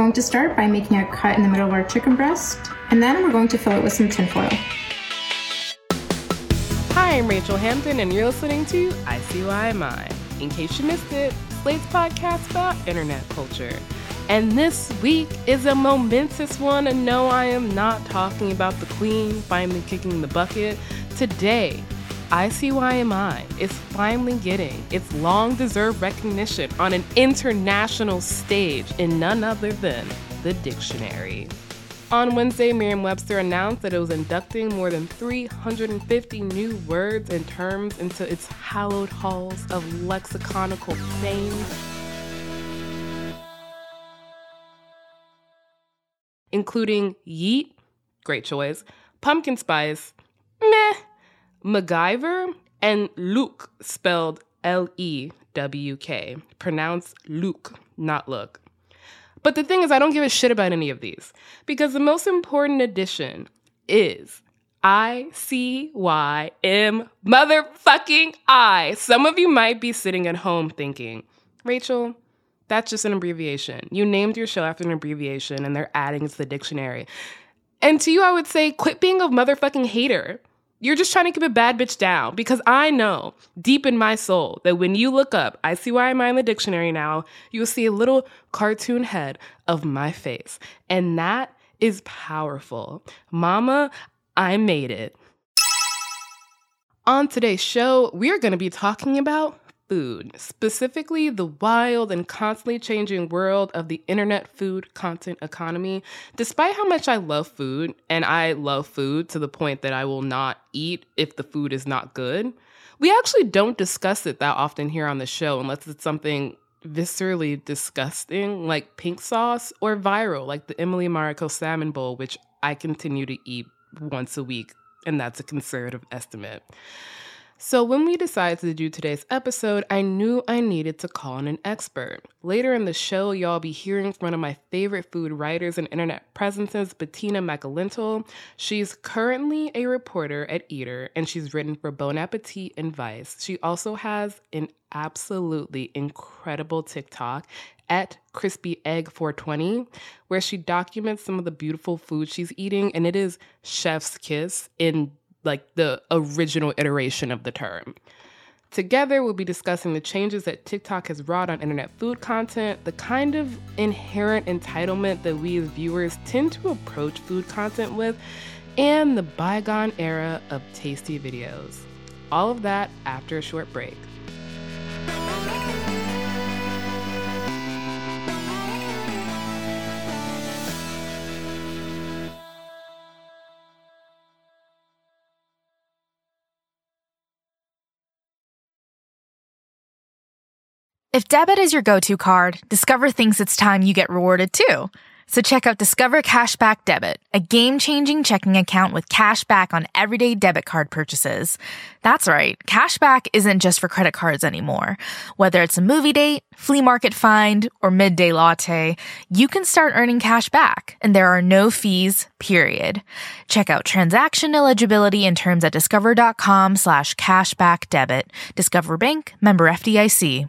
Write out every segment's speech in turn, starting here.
Going to start by making a cut in the middle of our chicken breast, and then we're going to fill it with some tinfoil. Hi, I'm Rachelle Hampton, and you're listening to ICYMI. In case you missed it, Slate's podcast about internet culture. And this week is a momentous one, and no, I am not talking about the queen finally kicking the bucket. Today, ICYMI is finally getting its long deserved recognition on an international stage in none other than the dictionary. On Wednesday, Merriam Webster announced that it was inducting more than 350 new words and terms into its hallowed halls of lexiconical fame. Including yeet, great choice, pumpkin spice, meh, MacGyver, and Luke, spelled L E W K, pronounced Luke, not look. But the thing is, I don't give a shit about any of these because the most important addition is I C Y M motherfucking I. Some of you might be sitting at home thinking, Rachelle, that's just an abbreviation. You named your show after an abbreviation and they're adding it to the dictionary. And to you, I would say, quit being a motherfucking hater. You're just trying to keep a bad bitch down because I know deep in my soul that when you look up, I see why I'm in the dictionary now, you'll see a little cartoon head of my face. And that is powerful. Mama, I made it. On today's show, we are going to be talking about food, specifically the wild and constantly changing world of the internet food content economy. Despite how much I love food, and I love food to the point that I will not eat if the food is not good, we actually don't discuss it that often here on the show unless it's something viscerally disgusting like pink sauce or viral like the Emily Mariko salmon bowl, which I continue to eat once a week, and that's a conservative estimate. So, when we decided to do today's episode, I knew I needed to call in an expert. Later in the show, y'all be hearing from one of my favorite food writers and internet presences, Bettina Makalintal. She's currently a reporter at Eater, and she's written for Bon Appetit and Vice. She also has an absolutely incredible TikTok at crispy egg 420 where she documents some of the beautiful food she's eating and it is chef's kiss in like the original iteration of the term. Together, we'll be discussing the changes that TikTok has wrought on internet food content, the kind of inherent entitlement that we as viewers tend to approach food content with, and the bygone era of tasty videos. All of that after a short break. If debit is your go-to card, Discover thinks it's time you get rewarded too. So check out Discover Cashback Debit, a game-changing checking account with cash back on everyday debit card purchases. That's right, cashback isn't just for credit cards anymore. Whether it's a movie date, flea market find, or midday latte, you can start earning cash back, and there are no fees, period. Check out transaction eligibility and terms at discover.com slash cashback debit. Discover Bank, member FDIC.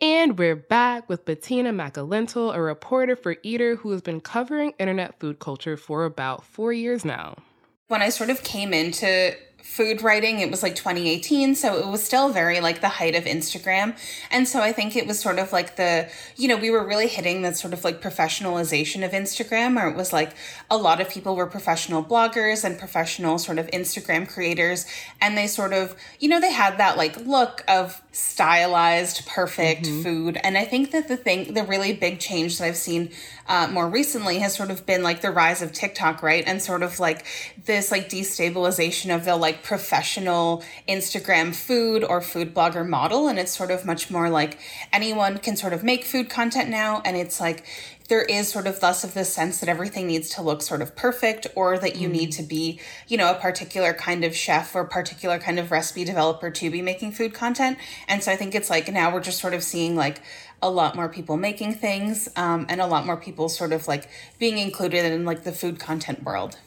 And we're back with Bettina Makalintal, a reporter for Eater who has been covering internet food culture for about four years now. When I sort of came into food writing. It was like 2018, so it was still very like the height of Instagram. And so I think it was sort of like the, you know, we were really hitting that sort of like professionalization of Instagram, or it was like a lot of people were professional bloggers and professional sort of Instagram creators. And they sort of, you know, they had that like look of stylized, perfect mm-hmm. food. And I think that the thing, the really big change that I've seen uh, more recently has sort of been like the rise of TikTok, right? And sort of like this like destabilization of the like professional Instagram food or food blogger model. And it's sort of much more like anyone can sort of make food content now. And it's like, there is sort of less of this sense that everything needs to look sort of perfect or that you mm. need to be, you know, a particular kind of chef or particular kind of recipe developer to be making food content. And so I think it's like now we're just sort of seeing like a lot more people making things um, and a lot more people sort of like being included in like the food content world.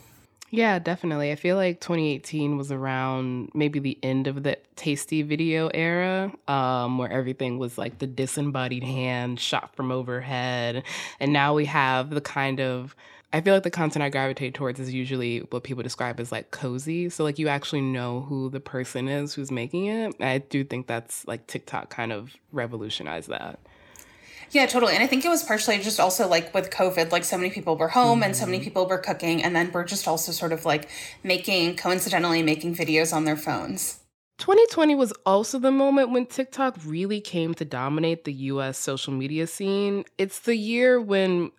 Yeah, definitely. I feel like 2018 was around maybe the end of the tasty video era, um, where everything was like the disembodied hand shot from overhead. And now we have the kind of I feel like the content I gravitate towards is usually what people describe as like cozy. So like you actually know who the person is who's making it. I do think that's like TikTok kind of revolutionized that. Yeah, totally. And I think it was partially just also like with COVID, like so many people were home mm-hmm. and so many mm-hmm. people were cooking, and then we're just also sort of like making, coincidentally, making videos on their phones. 2020 was also the moment when TikTok really came to dominate the US social media scene. It's the year when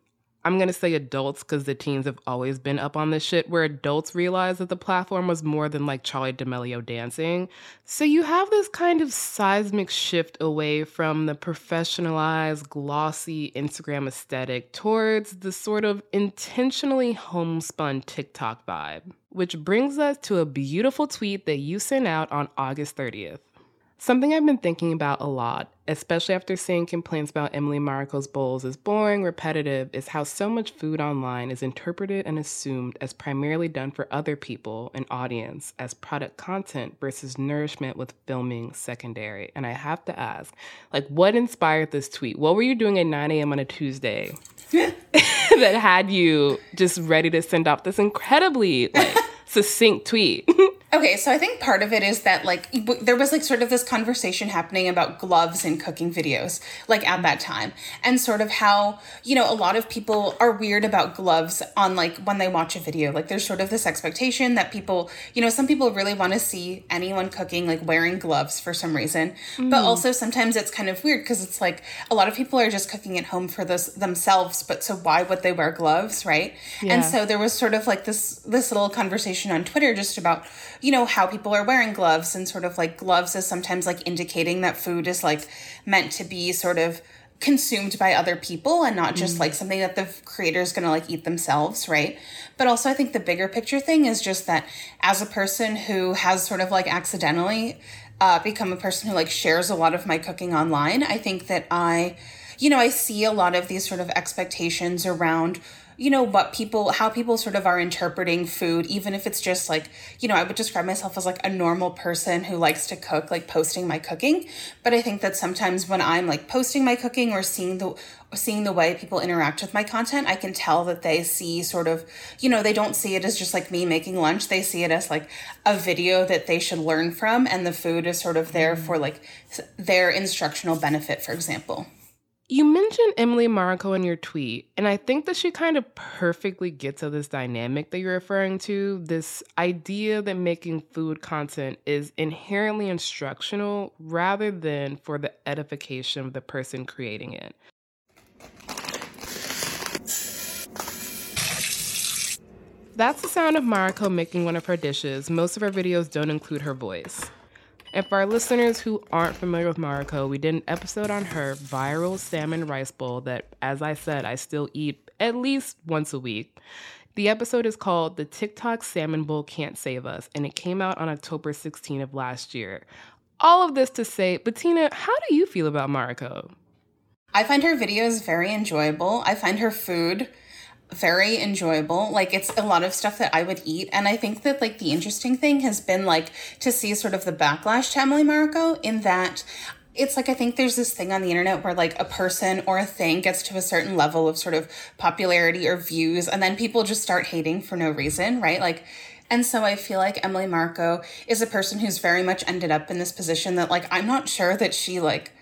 I'm going to say adults because the teens have always been up on this shit, where adults realized that the platform was more than like Charli D'Amelio dancing. So you have this kind of seismic shift away from the professionalized, glossy Instagram aesthetic towards the sort of intentionally homespun TikTok vibe. Which brings us to a beautiful tweet that you sent out on August 30th. Something I've been thinking about a lot, especially after seeing complaints about Emily Mariko's bowls as boring, repetitive, is how so much food online is interpreted and assumed as primarily done for other people, an audience, as product content versus nourishment with filming secondary. And I have to ask, like, what inspired this tweet? What were you doing at 9 a.m. on a Tuesday that had you just ready to send off this incredibly like succinct tweet? Okay, so I think part of it is that like w- there was like sort of this conversation happening about gloves in cooking videos like at that time and sort of how, you know, a lot of people are weird about gloves on like when they watch a video. Like there's sort of this expectation that people, you know, some people really want to see anyone cooking like wearing gloves for some reason. Mm. But also sometimes it's kind of weird because it's like a lot of people are just cooking at home for this themselves, but so why would they wear gloves, right? Yeah. And so there was sort of like this this little conversation on Twitter just about you know, how people are wearing gloves and sort of like gloves is sometimes like indicating that food is like meant to be sort of consumed by other people and not just mm. like something that the creator is going to like eat themselves, right? But also, I think the bigger picture thing is just that as a person who has sort of like accidentally uh, become a person who like shares a lot of my cooking online, I think that I, you know, I see a lot of these sort of expectations around you know what people how people sort of are interpreting food even if it's just like you know i would describe myself as like a normal person who likes to cook like posting my cooking. But i think that sometimes when i'm like posting my cooking or seeing the seeing the way people interact with my content i can tell that they see sort of you know they don't see it as just like me making lunch. They see it as like a video that they should learn from and the food is sort of there mm-hmm. for like their instructional benefit for example you mentioned Emily Mariko in your tweet, and I think that she kind of perfectly gets at this dynamic that you're referring to this idea that making food content is inherently instructional rather than for the edification of the person creating it. That's the sound of Mariko making one of her dishes. Most of her videos don't include her voice. And for our listeners who aren't familiar with Mariko, we did an episode on her viral salmon rice bowl that, as I said, I still eat at least once a week. The episode is called The TikTok Salmon Bowl Can't Save Us, and it came out on October 16 of last year. All of this to say, Bettina, how do you feel about Mariko? I find her videos very enjoyable. I find her food very enjoyable. Like it's a lot of stuff that I would eat. And I think that like the interesting thing has been like to see sort of the backlash to Emily Mariko in that it's like I think there's this thing on the internet where like a person or a thing gets to a certain level of sort of popularity or views and then people just start hating for no reason, right? Like And so I feel like Emily Mariko is a person who's very much ended up in this position that like I'm not sure that she like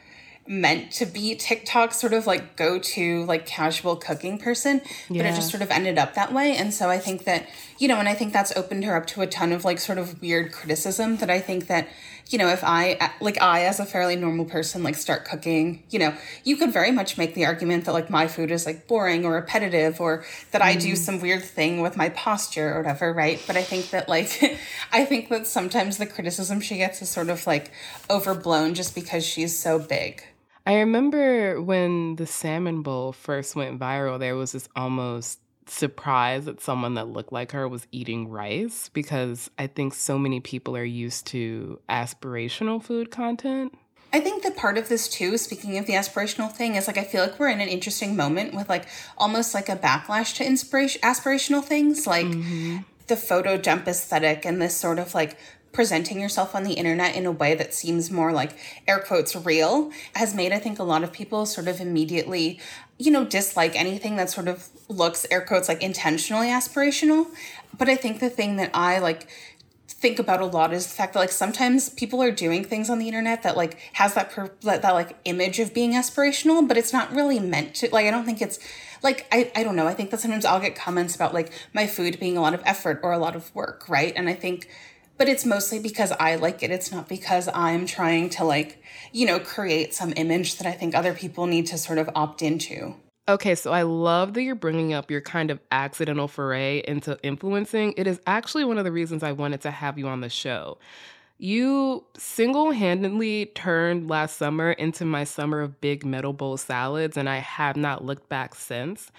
meant to be TikTok sort of like go to like casual cooking person, but it just sort of ended up that way. And so I think that, you know, and I think that's opened her up to a ton of like sort of weird criticism that I think that, you know, if I, like I as a fairly normal person, like start cooking, you know, you could very much make the argument that like my food is like boring or repetitive or that mm. I do mm. some weird thing with my posture or whatever, right? But I think that like, I think that sometimes the criticism she gets is sort of like overblown just because she's so big. I remember when the salmon bowl first went viral, there was this almost surprise that someone that looked like her was eating rice because I think so many people are used to aspirational food content. I think that part of this too, speaking of the aspirational thing, is like I feel like we're in an interesting moment with like almost like a backlash to inspiration aspirational things, like mm-hmm. the photo dump aesthetic and this sort of like presenting yourself on the internet in a way that seems more like air quotes real has made i think a lot of people sort of immediately you know dislike anything that sort of looks air quotes like intentionally aspirational. But i think the thing that i like think about a lot is the fact that like sometimes people are doing things on the internet that like has that per- that, that like image of being aspirational but it's not really meant to like i don't think it's like I, I don't know. I think that sometimes i'll get comments about like my food being a lot of effort or a lot of work right? And i think but it's mostly because I like it. It's not because I'm trying to like, you know, create some image that I think other people need to sort of opt into. Okay, so I love that you're bringing up your kind of accidental foray into influencing. It is actually one of the reasons I wanted to have you on the show. You single handedly turned last summer into my summer of big metal bowl salads, and I have not looked back since.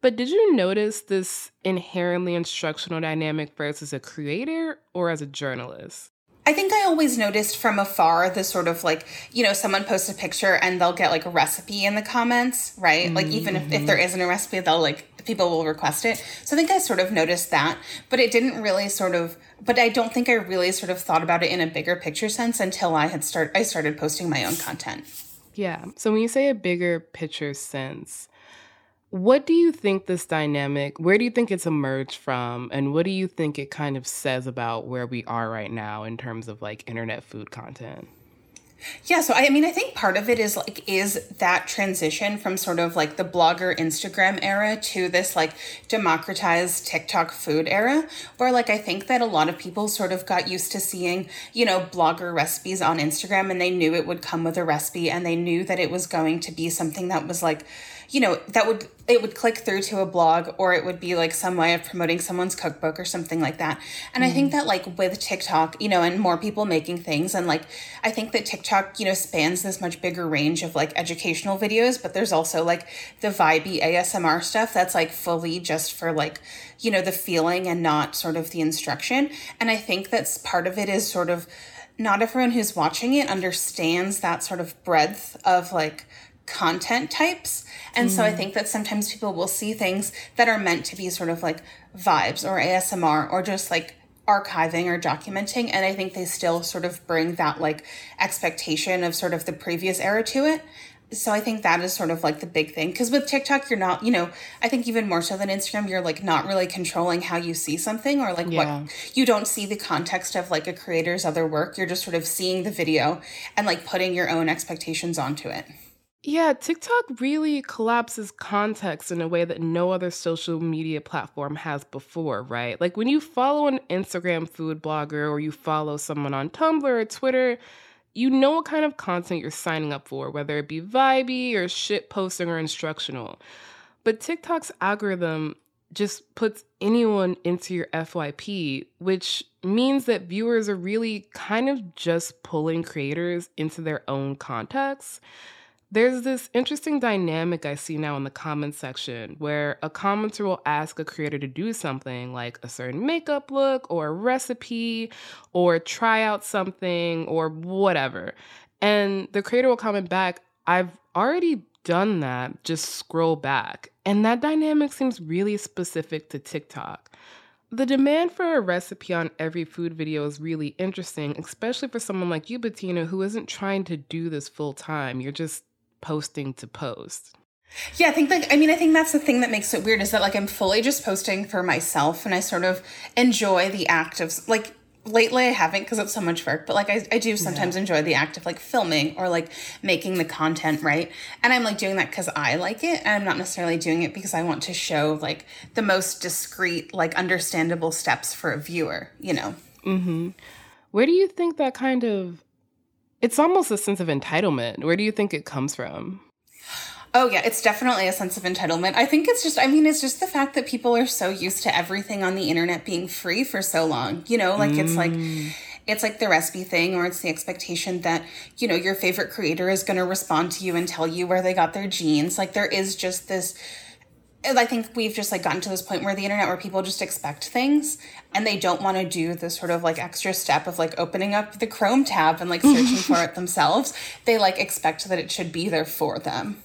But did you notice this inherently instructional dynamic versus a creator or as a journalist? I think I always noticed from afar the sort of like, you know, someone posts a picture and they'll get like a recipe in the comments, right? Mm-hmm. Like, even if, if there mm-hmm. isn't a recipe, they'll like, people will request it. So I think I sort of noticed that, but it didn't really sort of, but I don't think I really sort of thought about it in a bigger picture sense until I had start, I started posting my own content. Yeah. So when you say a bigger picture sense, what do you think this dynamic, where do you think it's emerged from? And what do you think it kind of says about where we are right now in terms of like internet food content? Yeah, so I mean, I think part of it is like, is that transition from sort of like the blogger Instagram era to this like democratized TikTok food era, where like I think that a lot of people sort of got used to seeing, you know, blogger recipes on Instagram and they knew it would come with a recipe and they knew that it was going to be something that was like, you know, that would it would click through to a blog or it would be like some way of promoting someone's cookbook or something like that. And mm. I think mm. that like with TikTok, you know, and more people making things and like I think that TikTok, you know, spans this much bigger range of like educational videos, but there's also like the vibey ASMR stuff that's like fully just for like, you know, the feeling and not sort of the instruction. And I think that's part of it is sort of not everyone who's watching it understands that sort of breadth of like content types. And mm. so I mm. think that sometimes people will see things that are meant to be sort of like vibes or ASMR or just like archiving or documenting. And I think they still sort of bring that like expectation of sort of the previous era to it. So I think that is sort of like the big thing. Because with TikTok, you're not, you know, I think even more so than Instagram, you're like not really controlling how you see something or like yeah. what you don't see the context of like a creator's other work. You're just sort of seeing the video and like putting your own expectations onto it. Yeah, TikTok really collapses context in a way that no other social media platform has before, right? Like when you follow an Instagram food blogger or you follow someone on Tumblr or Twitter, you know what kind of content you're signing up for, whether it be vibey or shit posting or instructional. But TikTok's algorithm just puts anyone into your FYP, which means that viewers are really kind of just pulling creators into their own context. There's this interesting dynamic I see now in the comments section where a commenter will ask a creator to do something like a certain makeup look or a recipe or try out something or whatever. And the creator will comment back, I've already done that, just scroll back. And that dynamic seems really specific to TikTok. The demand for a recipe on every food video is really interesting, especially for someone like you, Bettina, who isn't trying to do this full time. You're just posting to post. Yeah, I think like I mean I think that's the thing that makes it weird is that like I'm fully just posting for myself and I sort of enjoy the act of like lately I haven't because it's so much work, but like I, I do sometimes yeah. enjoy the act of like filming or like making the content, right? And I'm like doing that because I like it. And I'm not necessarily doing it because I want to show like the most discreet, like understandable steps for a viewer, you know? Mm-hmm. Where do you think that kind of it's almost a sense of entitlement. Where do you think it comes from? Oh, yeah, it's definitely a sense of entitlement. I think it's just, I mean, it's just the fact that people are so used to everything on the internet being free for so long. You know, like mm. it's like, mm. it's like the recipe thing, or it's the expectation that, you know, your favorite creator is going to respond to you and tell you where they got their jeans. Like there is just this. I think we've just like gotten to this point where the internet where people just expect things and they don't want to do the sort of like extra step of like opening up the Chrome tab and like searching for it themselves. They like expect that it should be there for them.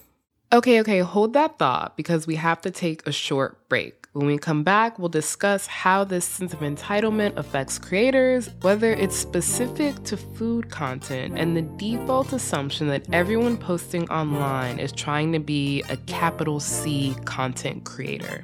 Okay, okay, hold that thought because we have to take a short break. When we come back, we'll discuss how this sense of entitlement affects creators, whether it's specific to food content, and the default assumption that everyone posting online is trying to be a capital C content creator.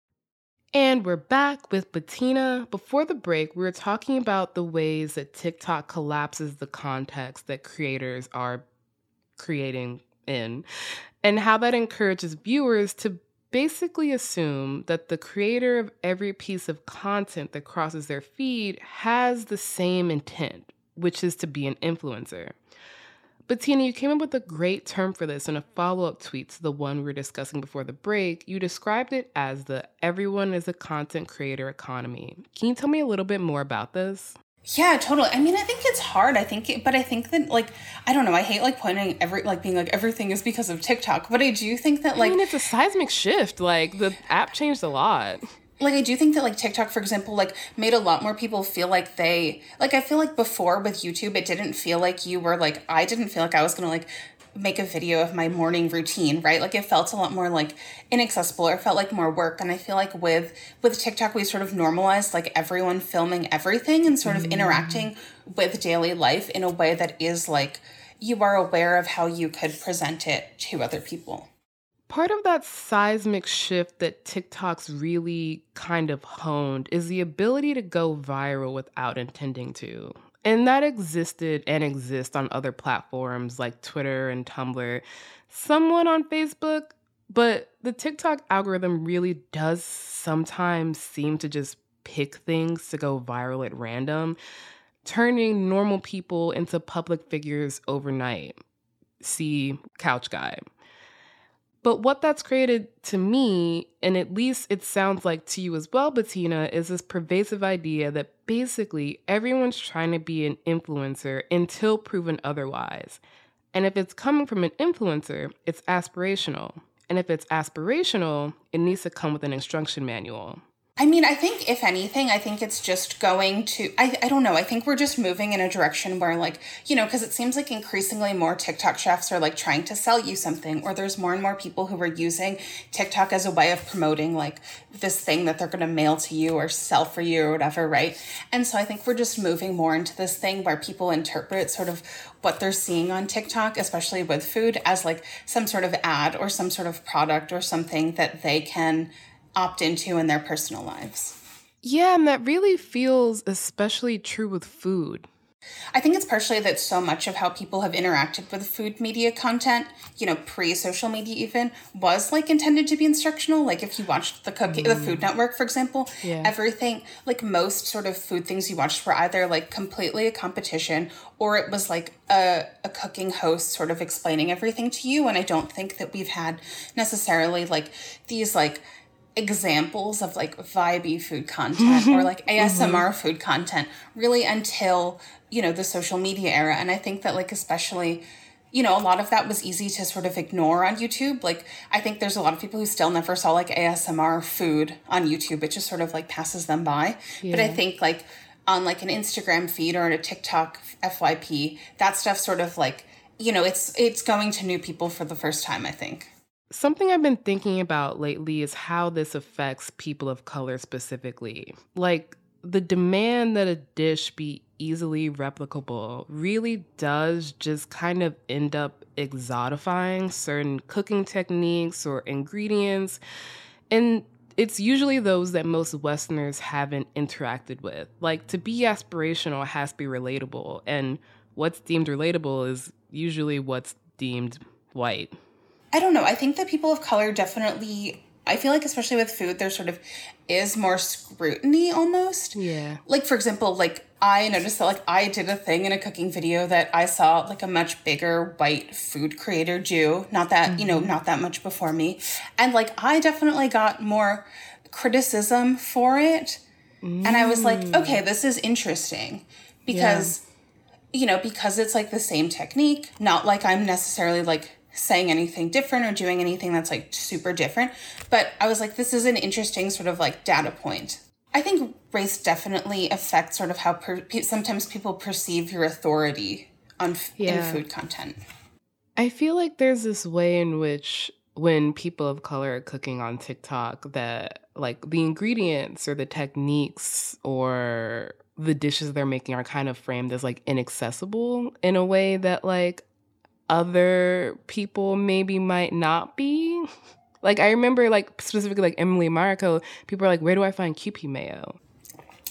And we're back with Bettina. Before the break, we were talking about the ways that TikTok collapses the context that creators are creating in, and how that encourages viewers to basically assume that the creator of every piece of content that crosses their feed has the same intent, which is to be an influencer. Bettina, you came up with a great term for this in a follow up tweet to the one we were discussing before the break. You described it as the everyone is a content creator economy. Can you tell me a little bit more about this? Yeah, totally. I mean, I think it's hard. I think, it, but I think that like I don't know. I hate like pointing every like being like everything is because of TikTok, but I do think that like I mean, it's a seismic shift. Like the app changed a lot like I do think that like TikTok, for example, like made a lot more people feel like they like I feel like before with YouTube, it didn't feel like you were like I didn't feel like I was gonna like make a video of my morning routine, right? Like it felt a lot more like inaccessible or felt like more work. And I feel like with with TikTok we sort of normalized like everyone filming everything and sort of mm. interacting with daily life in a way that is like you are aware of how you could present it to other people. Part of that seismic shift that TikTok's really kind of honed is the ability to go viral without intending to. And that existed and exists on other platforms like Twitter and Tumblr, somewhat on Facebook, but the TikTok algorithm really does sometimes seem to just pick things to go viral at random, turning normal people into public figures overnight. See Couch Guy. But what that's created to me, and at least it sounds like to you as well, Bettina, is this pervasive idea that basically everyone's trying to be an influencer until proven otherwise. And if it's coming from an influencer, it's aspirational. And if it's aspirational, it needs to come with an instruction manual. I mean, I think if anything, I think it's just going to, I, I don't know, I think we're just moving in a direction where, like, you know, because it seems like increasingly more TikTok chefs are like trying to sell you something, or there's more and more people who are using TikTok as a way of promoting like this thing that they're going to mail to you or sell for you or whatever, right? And so I think we're just moving more into this thing where people interpret sort of what they're seeing on TikTok, especially with food, as like some sort of ad or some sort of product or something that they can opt into in their personal lives. Yeah, and that really feels especially true with food. I think it's partially that so much of how people have interacted with food media content, you know, pre social media even, was like intended to be instructional. Like if you watched the cookie, the mm. Food Network, for example, Yeah. everything, like most sort of food things you watched were either like completely a competition or it was like a, a cooking host sort of explaining everything to you. And I don't think that we've had necessarily like these like examples of like vibey food content or mm-hmm. like ASMR mm-hmm. food content really until, you know, the social media era. And I think that like especially you know, a lot of that was easy to sort of ignore on YouTube. Like, I think there's a lot of people who still never saw like ASMR food on YouTube. It just sort of like passes them by. But I think like on like an Instagram feed or on a TikTok FYP, that stuff sort of like, you know, it's it's going to new people for the first time, I think. Something I've been thinking about lately is how this affects people of color specifically. Like, the demand that a dish be easily replicable really does just kind of end up exotifying certain cooking techniques or ingredients. And it's usually those that most Westerners haven't interacted with. Like, to be aspirational has to be relatable. And what's deemed relatable is usually what's deemed white. I don't know. I think that people of color definitely I feel like especially with food there sort of is more scrutiny almost. Yeah. Like for example, like I noticed that like I did a thing in a cooking video that I saw like a much bigger white food creator do, not that, you know, mm-hmm. not that much before me. And like I definitely got more criticism for it. And I was like, okay, mm. this is interesting because you know, because it's like the same technique, not like I'm necessarily like saying anything different or doing anything that's like super different. But I was like, this is an interesting sort of like data point. I think race definitely affects sort of how per- sometimes people perceive your authority on f- in food content. I feel like there's this way in which when people of color are cooking on TikTok that like the ingredients or the techniques or the dishes they're making are kind of framed as like inaccessible in a way that like other people maybe might not be. Like I remember like specifically like Emily Mariko, people are like, where do I find Kewpie mayo?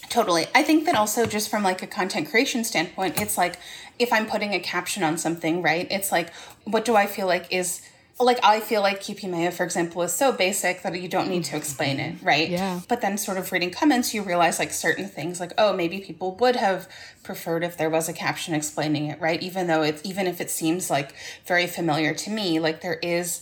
Totally. I think that also just from like a content creation standpoint, it's like if I'm putting a caption on something, right? It's like what do I feel like is like I feel like Kewpie Mayo, for example, is so basic that you don't need to explain it, mm-hmm. right? Yeah. But then sort of reading comments, you realize like certain things like, oh, maybe people would have preferred if there was a caption explaining it, right? Even though it's even if it seems like very familiar to me, like there is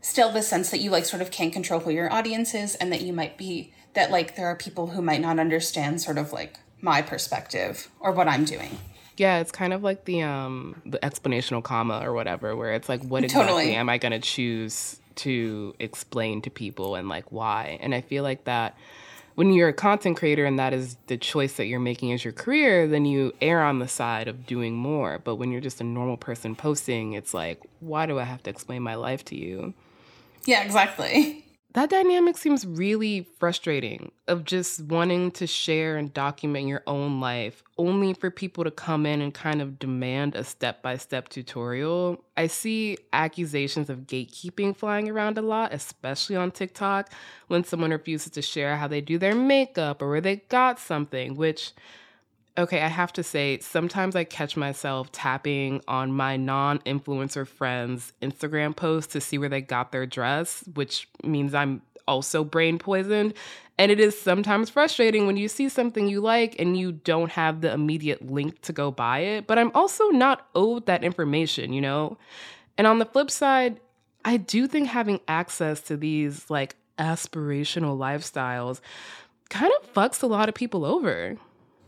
still the sense that you like sort of can't control who your audience is and that you might be that like there are people who might not understand sort of like my perspective or what I'm doing. Yeah, it's kind of like the um the explanational comma or whatever, where it's like, what exactly Totally. am I gonna choose to explain to people and like why? And I feel like that when you're a content creator and that is the choice that you're making as your career, then you err on the side of doing more. But when you're just a normal person posting, it's like, why do I have to explain my life to you? Yeah, exactly. That dynamic seems really frustrating of just wanting to share and document your own life only for people to come in and kind of demand a step by step tutorial. I see accusations of gatekeeping flying around a lot, especially on TikTok, when someone refuses to share how they do their makeup or where they got something, which Okay, I have to say, sometimes I catch myself tapping on my non influencer friends' Instagram posts to see where they got their dress, which means I'm also brain poisoned. And it is sometimes frustrating when you see something you like and you don't have the immediate link to go buy it. But I'm also not owed that information, you know? And on the flip side, I do think having access to these like aspirational lifestyles kind of fucks a lot of people over.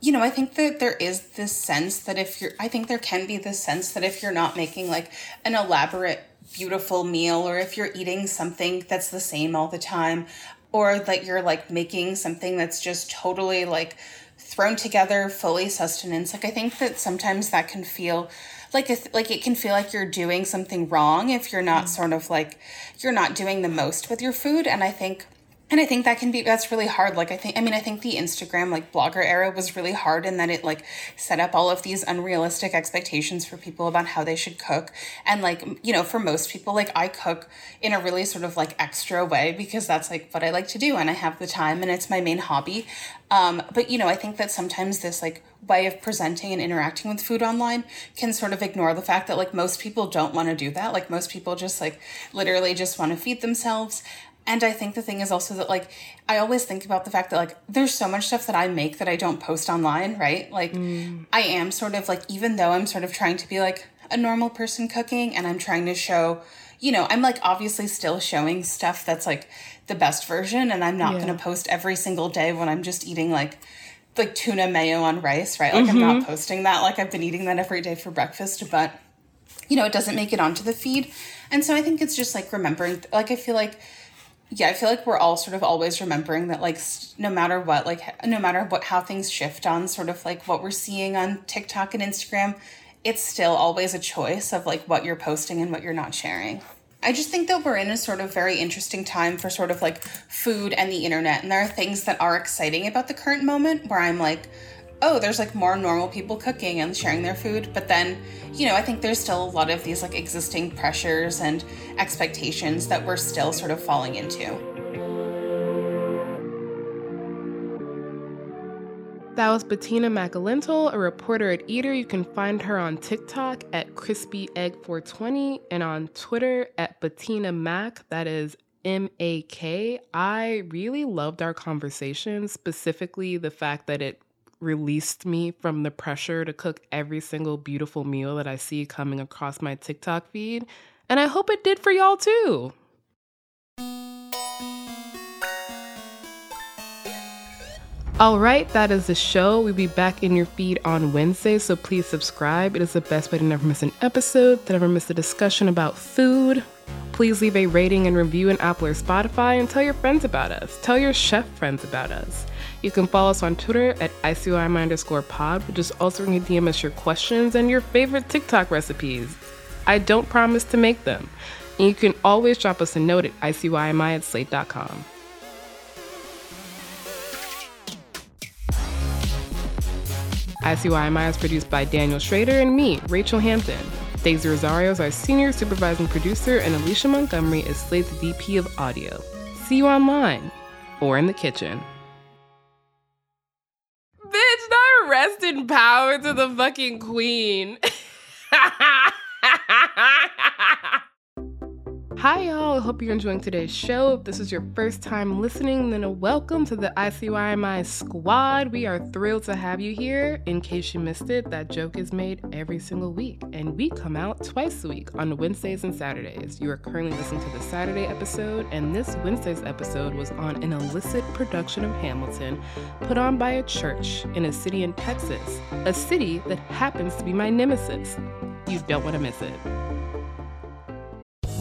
You know, I think that there is this sense that if you're, I think there can be this sense that if you're not making like an elaborate, beautiful meal, or if you're eating something that's the same all the time, or that you're like making something that's just totally like thrown together, fully sustenance, like I think that sometimes that can feel like if, like it can feel like you're doing something wrong if you're not mm. sort of like you're not doing the most with your food. And I think And I think that can be that's really hard. Like I think I mean I think the Instagram like blogger era was really hard in that it like set up all of these unrealistic expectations for people about how they should cook. And like, you know, for most people like I cook in a really sort of like extra way because that's like what I like to do and I have the time and it's my main hobby. Um but you know, I think that sometimes this like way of presenting and interacting with food online can sort of ignore the fact that like most people don't want to do that. Like most people just like literally just want to feed themselves and I think the thing is also that like I always think about the fact that like there's so much stuff that I make that I don't post online, right? Like mm. I am sort of like even though I'm sort of trying to be like a normal person cooking and I'm trying to show, you know, I'm like obviously still showing stuff that's like the best version and I'm not yeah. going to post every single day when I'm just eating like like tuna mayo on rice, right? Like mm-hmm. I'm not mm-hmm. posting that like I've been eating that every day for breakfast, but you know, it doesn't make it onto the feed. And so I think it's just like remembering like I feel like yeah, I feel like we're all sort of always remembering that, like, no matter what, like, no matter what, how things shift on sort of like what we're seeing on TikTok and Instagram, it's still always a choice of like what you're posting and what you're not sharing. I just think that we're in a sort of very interesting time for sort of like food and the internet. And there are things that are exciting about the current moment where I'm like, oh, there's like more normal people cooking and sharing their food. But then, you know, I think there's still a lot of these like existing pressures and expectations that we're still sort of falling into. That was Bettina Makalintal, a reporter at Eater. You can find her on TikTok at crispyegg420 and on Twitter at Bettina Mak. That is M A K. I really loved our conversation, specifically the fact that it released me from the pressure to cook every single beautiful meal that I see coming across my TikTok feed. And I hope it did for y'all too. All right, that is the show. We'll be back in your feed on Wednesday, so please subscribe. It is the best way to never miss an episode, to never miss a discussion about food. Please leave a rating and review in Apple or Spotify and tell your friends about us. Tell your chef friends about us. You can follow us on Twitter at ICYMI underscore pod, which is also where you can DM us your questions and your favorite TikTok recipes. I don't promise to make them. And you can always drop us a note at ICYMI at slate.com. ICYMI is produced by Daniel Schroeder and me, Rachelle Hampton. Daisy Rosario is our senior supervising producer, and Alicia Montgomery is Slate's VP of Audio. See you online or in the kitchen. Rest in power to the fucking queen. Hi, y'all. I hope you're enjoying today's show. If this is your first time listening, then welcome to the ICYMI squad. We are thrilled to have you here. In case you missed it, that joke is made every single week, and we come out twice a week on Wednesdays and Saturdays. You are currently listening to the Saturday episode, and this Wednesday's episode was on an illicit production of Hamilton put on by a church in a city in Texas, a city that happens to be my nemesis. You don't want to miss it.